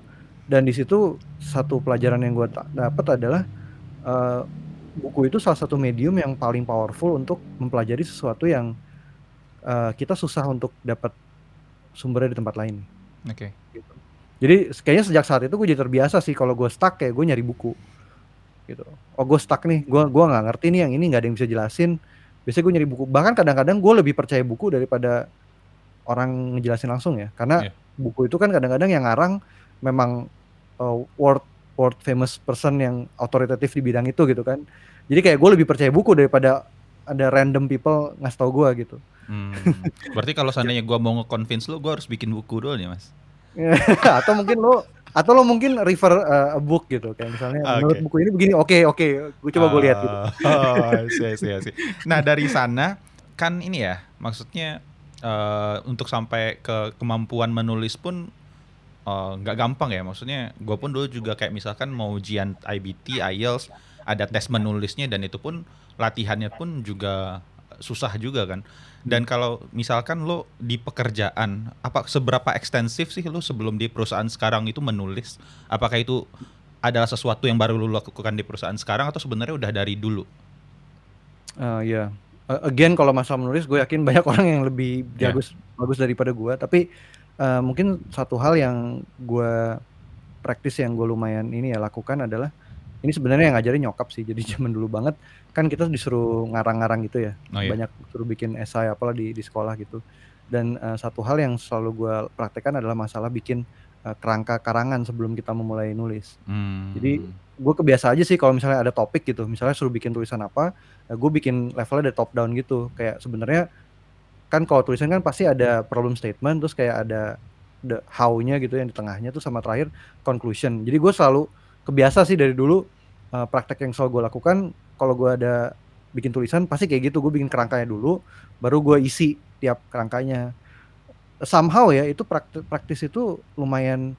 Dan di situ satu pelajaran yang gue dapat adalah uh, buku itu salah satu medium yang paling powerful untuk mempelajari sesuatu yang uh, kita susah untuk dapat sumbernya di tempat lain. Oke. Okay. Jadi kayaknya sejak saat itu gue jadi terbiasa sih kalau gue stuck kayak gue nyari buku gitu. Oh gue stuck nih, gue gua nggak ngerti nih yang ini nggak ada yang bisa jelasin. Biasanya gue nyari buku. Bahkan kadang-kadang gue lebih percaya buku daripada orang ngejelasin langsung ya. Karena yeah. buku itu kan kadang-kadang yang ngarang memang uh, world world famous person yang otoritatif di bidang itu gitu kan. Jadi kayak gue lebih percaya buku daripada ada random people ngasih tau gue gitu. Hmm. Berarti kalau seandainya gue mau nge-convince lo, gue harus bikin buku dulu nih mas. atau mungkin lo atau lo mungkin refer uh, a book gitu kayak misalnya okay. menurut buku ini begini oke okay, oke okay. gue coba gue lihat gitu. Oh, sih, sih, sih. Nah dari sana kan ini ya maksudnya uh, untuk sampai ke kemampuan menulis pun Eh, nggak uh, gampang ya maksudnya gue pun dulu juga kayak misalkan mau ujian IBT IELTS ada tes menulisnya dan itu pun latihannya pun juga susah juga kan dan kalau misalkan lo di pekerjaan apa seberapa ekstensif sih lo sebelum di perusahaan sekarang itu menulis apakah itu adalah sesuatu yang baru lo lakukan di perusahaan sekarang atau sebenarnya udah dari dulu uh, ya yeah. uh, again kalau masalah menulis gue yakin banyak orang yang lebih ya. bagus yeah. bagus daripada gue tapi uh, mungkin satu hal yang gue praktis yang gue lumayan ini ya lakukan adalah ini sebenarnya yang ngajarin nyokap sih jadi zaman dulu banget kan kita disuruh ngarang-ngarang gitu ya oh, iya. banyak suruh bikin esai apalah di di sekolah gitu dan uh, satu hal yang selalu gue praktekkan adalah masalah bikin uh, kerangka karangan sebelum kita memulai nulis hmm. jadi gue kebiasa aja sih kalau misalnya ada topik gitu misalnya suruh bikin tulisan apa uh, gue bikin levelnya dari top down gitu kayak sebenarnya kan kalau tulisan kan pasti ada problem statement terus kayak ada the how-nya gitu yang di tengahnya tuh sama terakhir conclusion. Jadi gue selalu kebiasa sih dari dulu uh, praktek yang selalu gue lakukan kalau gue ada bikin tulisan pasti kayak gitu. Gue bikin kerangkanya dulu baru gue isi tiap kerangkanya. Somehow ya itu praktis, praktis itu lumayan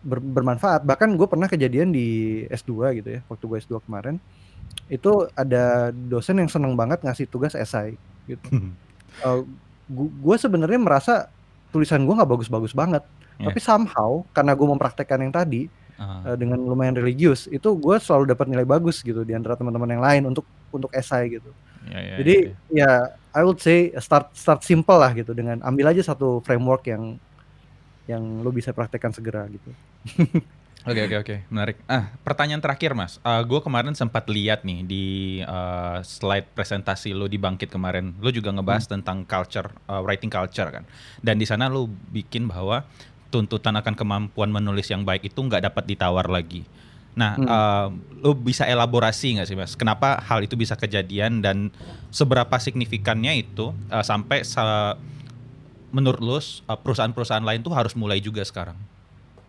ber, bermanfaat. Bahkan gue pernah kejadian di S2 gitu ya waktu gue S2 kemarin. Itu ada dosen yang seneng banget ngasih tugas esai gitu. Uh, gue sebenarnya merasa tulisan gue nggak bagus-bagus banget. Yeah. tapi somehow karena gue mempraktekkan yang tadi uh. dengan lumayan religius itu gue selalu dapat nilai bagus gitu di antara teman-teman yang lain untuk untuk esai gitu yeah, yeah, jadi yeah, yeah. ya I would say start start simple lah gitu dengan ambil aja satu framework yang yang lo bisa praktekkan segera gitu Oke okay, oke okay, oke okay. menarik. Ah pertanyaan terakhir mas, uh, ah, gue kemarin sempat lihat nih di uh, slide presentasi lo di Bangkit kemarin, lo juga ngebahas hmm. tentang culture, uh, writing culture kan, dan di sana lo bikin bahwa tuntutan akan kemampuan menulis yang baik itu nggak dapat ditawar lagi. Nah, hmm. uh, lo bisa elaborasi nggak sih mas? Kenapa hal itu bisa kejadian dan seberapa signifikannya itu uh, sampai se menurut lo uh, perusahaan-perusahaan lain tuh harus mulai juga sekarang?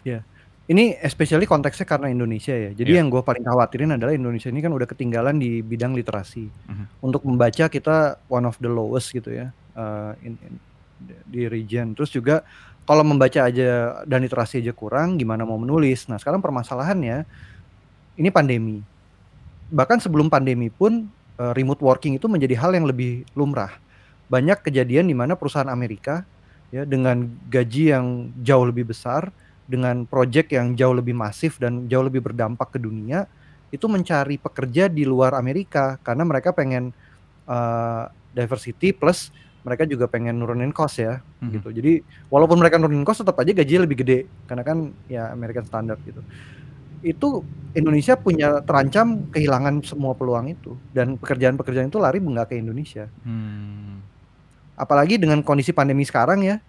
Ya, yeah. ini especially konteksnya karena Indonesia ya. Jadi yeah. yang gue paling khawatirin adalah Indonesia ini kan udah ketinggalan di bidang literasi. Uh hmm. -huh. Untuk membaca kita one of the lowest gitu ya uh, in, in, di region. Terus juga kalau membaca aja dan literasi aja kurang, gimana mau menulis? Nah, sekarang permasalahannya ini pandemi. Bahkan sebelum pandemi pun uh, remote working itu menjadi hal yang lebih lumrah. Banyak kejadian di mana perusahaan Amerika ya dengan gaji yang jauh lebih besar, dengan proyek yang jauh lebih masif dan jauh lebih berdampak ke dunia, itu mencari pekerja di luar Amerika karena mereka pengen uh, diversity plus mereka juga pengen nurunin cost ya hmm. gitu. Jadi walaupun mereka nurunin cost tetap aja gajinya lebih gede karena kan ya American standard gitu. Itu Indonesia punya terancam kehilangan semua peluang itu dan pekerjaan-pekerjaan itu lari nggak ke Indonesia. Hmm. Apalagi dengan kondisi pandemi sekarang ya,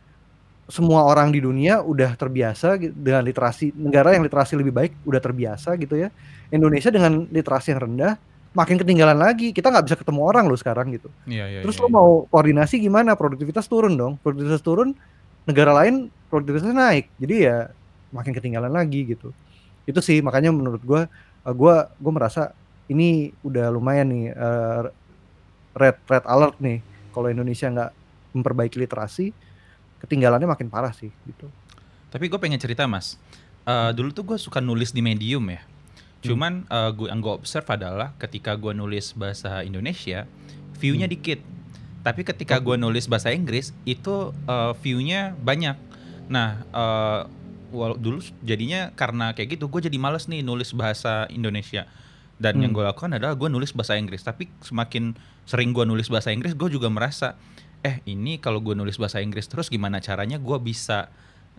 semua orang di dunia udah terbiasa dengan literasi negara yang literasi lebih baik udah terbiasa gitu ya. Indonesia dengan literasi yang rendah makin ketinggalan lagi. Kita nggak bisa ketemu orang loh sekarang gitu. Iya, iya, Terus iya, lo iya. mau koordinasi gimana? Produktivitas turun dong. Produktivitas turun, negara lain produktivitasnya naik. Jadi ya makin ketinggalan lagi gitu. Itu sih makanya menurut gue, uh, gue gue merasa ini udah lumayan nih uh, red red alert nih. Kalau Indonesia nggak memperbaiki literasi, ketinggalannya makin parah sih gitu. Tapi gue pengen cerita mas. Uh, dulu tuh gue suka nulis di medium ya. Cuman uh, gua, yang gue observe adalah ketika gue nulis bahasa Indonesia, view-nya hmm. dikit. Tapi ketika gue nulis bahasa Inggris, itu uh, view-nya banyak. Nah, uh, dulu jadinya karena kayak gitu, gue jadi males nih nulis bahasa Indonesia. Dan hmm. yang gue lakukan adalah gue nulis bahasa Inggris. Tapi semakin sering gue nulis bahasa Inggris, gue juga merasa, eh ini kalau gue nulis bahasa Inggris terus gimana caranya gue bisa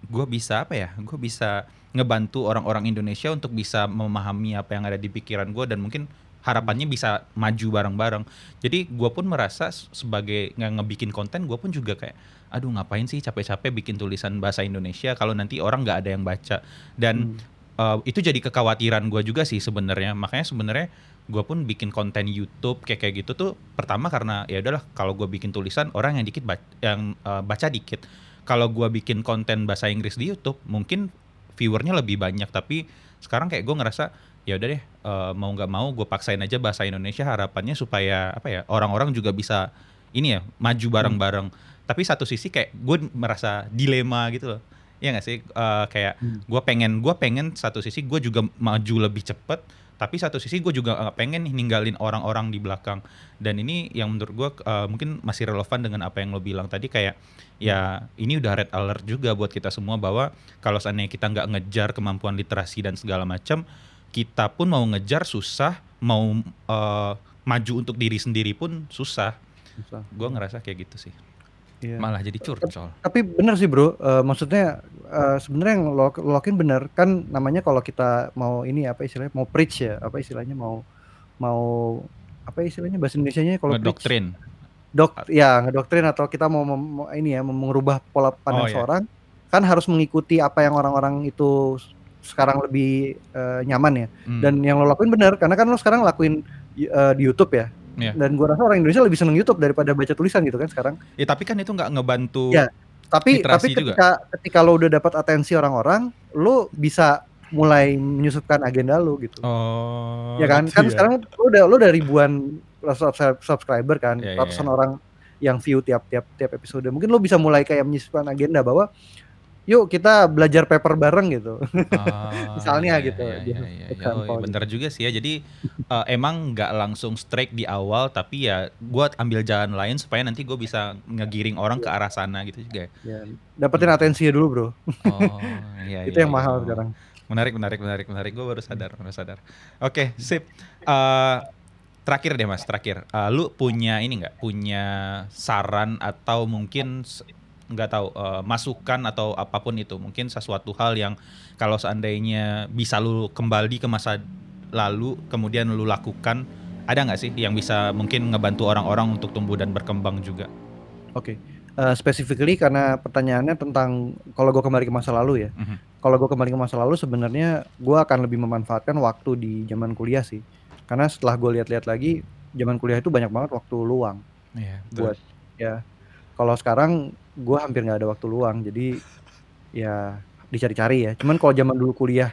gue bisa apa ya gue bisa ngebantu orang-orang Indonesia untuk bisa memahami apa yang ada di pikiran gue dan mungkin harapannya bisa maju bareng-bareng. Jadi gue pun merasa sebagai nggak ngebikin konten gue pun juga kayak aduh ngapain sih capek-capek bikin tulisan bahasa Indonesia kalau nanti orang nggak ada yang baca? Dan hmm. uh, itu jadi kekhawatiran gue juga sih sebenarnya. Makanya sebenarnya gue pun bikin konten YouTube kayak kayak gitu tuh pertama karena ya udahlah kalau gue bikin tulisan orang yang dikit baca, yang uh, baca dikit. Kalau gue bikin konten bahasa Inggris di YouTube mungkin viewernya lebih banyak tapi sekarang kayak gue ngerasa ya udah deh uh, mau nggak mau gue paksain aja bahasa Indonesia harapannya supaya apa ya orang-orang juga bisa ini ya maju bareng-bareng hmm. tapi satu sisi kayak gue merasa dilema gitu loh ya nggak sih uh, kayak hmm. gue pengen gue pengen satu sisi gue juga maju lebih cepet tapi satu sisi gue juga nggak pengen nih ninggalin orang-orang di belakang. Dan ini yang menurut gue uh, mungkin masih relevan dengan apa yang lo bilang tadi kayak ya ini udah red alert juga buat kita semua bahwa kalau seandainya kita nggak ngejar kemampuan literasi dan segala macam kita pun mau ngejar susah mau uh, maju untuk diri sendiri pun susah, susah. gue ngerasa kayak gitu sih Iya. Malah jadi curcol. Tapi benar sih bro, uh, maksudnya uh, sebenarnya yang lo, lo lakuin benar kan namanya kalau kita mau ini apa istilahnya mau preach ya apa istilahnya mau mau apa istilahnya bahasa Indonesia-nya kalau doktrin. Dok ya ngedoktrin atau kita mau, mau ini ya mengubah pola pandang oh, iya. seorang kan harus mengikuti apa yang orang-orang itu sekarang lebih uh, nyaman ya. Hmm. Dan yang lo lakuin benar karena kan lo sekarang lakuin uh, di YouTube ya Yeah. Dan gua rasa orang Indonesia lebih seneng YouTube daripada baca tulisan gitu kan sekarang. Ya tapi kan itu nggak ngebantu. Ya. Tapi tapi juga. ketika ketika lo udah dapat atensi orang-orang, lo bisa mulai menyusupkan agenda lo gitu. Oh. Ya kan? Kan ya. sekarang lo udah lo udah ribuan subscribe- subscriber kan, Iya, iya, ratusan iya. orang yang view tiap-tiap tiap episode. Mungkin lo bisa mulai kayak menyisipkan agenda bahwa yuk kita belajar paper bareng gitu. Oh, Misalnya iya, gitu, Iya, iya, iya, iya. Oh, iya, bener juga sih ya. Jadi eh, emang nggak langsung strike di awal, tapi ya buat ambil jalan lain supaya nanti gue bisa ngegiring orang ke arah sana gitu juga. ya. Dapetin atensinya dulu, Bro. Oh, iya. Itu iya, yang iya. mahal sekarang. Menarik, menarik, menarik, menarik. Gue baru sadar, baru sadar. Oke, sip. Eh, terakhir deh mas, terakhir. Eh, lu punya ini nggak? Punya saran atau mungkin nggak tahu eh, masukan atau apa pun itu? Mungkin sesuatu hal yang kalau seandainya bisa lu kembali ke masa lalu, kemudian lu lakukan, ada nggak sih yang bisa mungkin ngebantu orang-orang untuk tumbuh dan berkembang juga? Oke. Eh, specifically karena pertanyaannya tentang kalau gue kembali ke masa lalu ya. Mhm. Kalau gue kembali ke masa lalu sebenarnya gue akan lebih memanfaatkan waktu di zaman kuliah sih. Karena setelah gue lihat-lihat lagi, zaman kuliah itu banyak banget waktu luang Iya, buat ya. Kalau sekarang gue hampir nggak ada waktu luang, jadi ya dicari-cari ya. Cuman kalau zaman dulu kuliah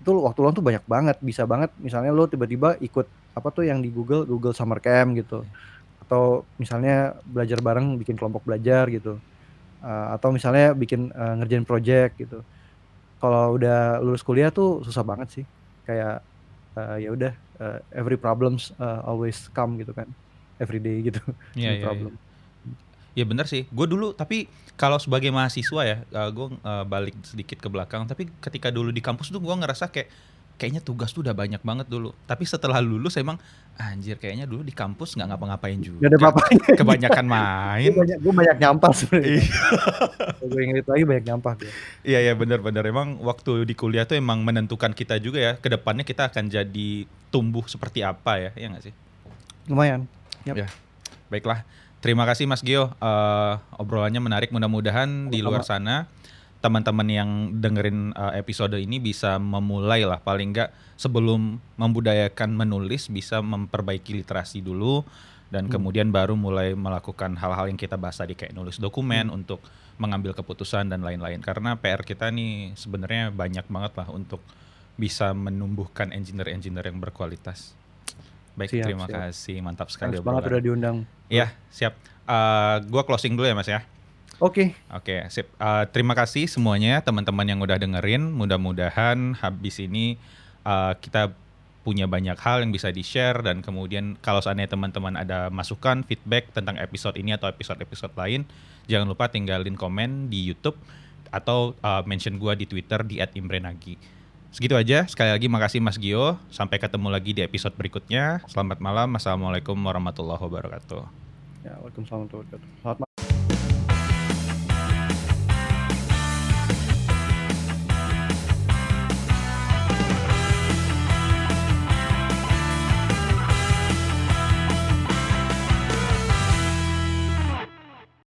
itu waktu luang tuh banyak banget, bisa banget. Misalnya lo tiba-tiba ikut apa tuh yang di Google Google Summer Camp gitu, atau misalnya belajar bareng bikin kelompok belajar gitu, Eh, atau misalnya bikin eh, ngerjain project gitu. Kalau udah lulus kuliah tuh susah banget sih, kayak eh, ya udah eh, every problems eh, always come gitu kan, every day gitu. Iya, no iya, iya. Ya bener sih. Gue dulu tapi kalau sebagai mahasiswa ya, gue balik sedikit ke belakang. Tapi ketika dulu di kampus tuh gue ngerasa kayak kayaknya tugas tuh udah banyak banget dulu. Tapi setelah lulus emang anjir kayaknya dulu di kampus nggak ngapa-ngapain juga. Gak ada apa-apanya. Kebanyakan main. Gue banyak, gue banyak nyampah sebenarnya. Iya. gue inget lagi banyak nyampah. Iya ya bener-bener emang waktu di kuliah tuh emang menentukan kita juga ya. Ke depannya kita akan jadi tumbuh seperti apa ya, ya nggak sih? Lumayan. Yap. Ya. Baiklah. Terima kasih Mas Gio. Eh, obrolannya menarik. Mudah-mudahan di luar sana teman-teman yang dengerin eh, episode ini bisa memulai lah paling nggak sebelum membudayakan menulis bisa memperbaiki literasi dulu dan Hmm. kemudian baru mulai melakukan hal-hal yang kita bahas tadi kayak nulis dokumen Hmm. untuk mengambil keputusan dan lain-lain karena PR kita nih sebenarnya banyak banget lah untuk bisa menumbuhkan engineer-engineer yang berkualitas. Baik, Siap, terima siap. kasih. Mantap sekali Thanks banget udah diundang. Iya, siap. Eh, gua closing dulu ya, Mas ya. Oke. Oke, sip. Eh, terima kasih semuanya teman-teman yang udah dengerin. Mudah-mudahan habis ini eh, kita punya banyak hal yang bisa di-share dan kemudian kalau seandainya teman-teman ada masukan, feedback tentang episode ini atau episode-episode lain, jangan lupa tinggalin komen di YouTube atau eh, mention gua di Twitter di @imrenagi. Segitu aja. Sekali lagi makasih Mas Gio. Sampai ketemu lagi di episode berikutnya. Selamat malam. Assalamualaikum warahmatullahi wabarakatuh. Ya, Waalaikumsalam warahmatullahi wabarakatuh.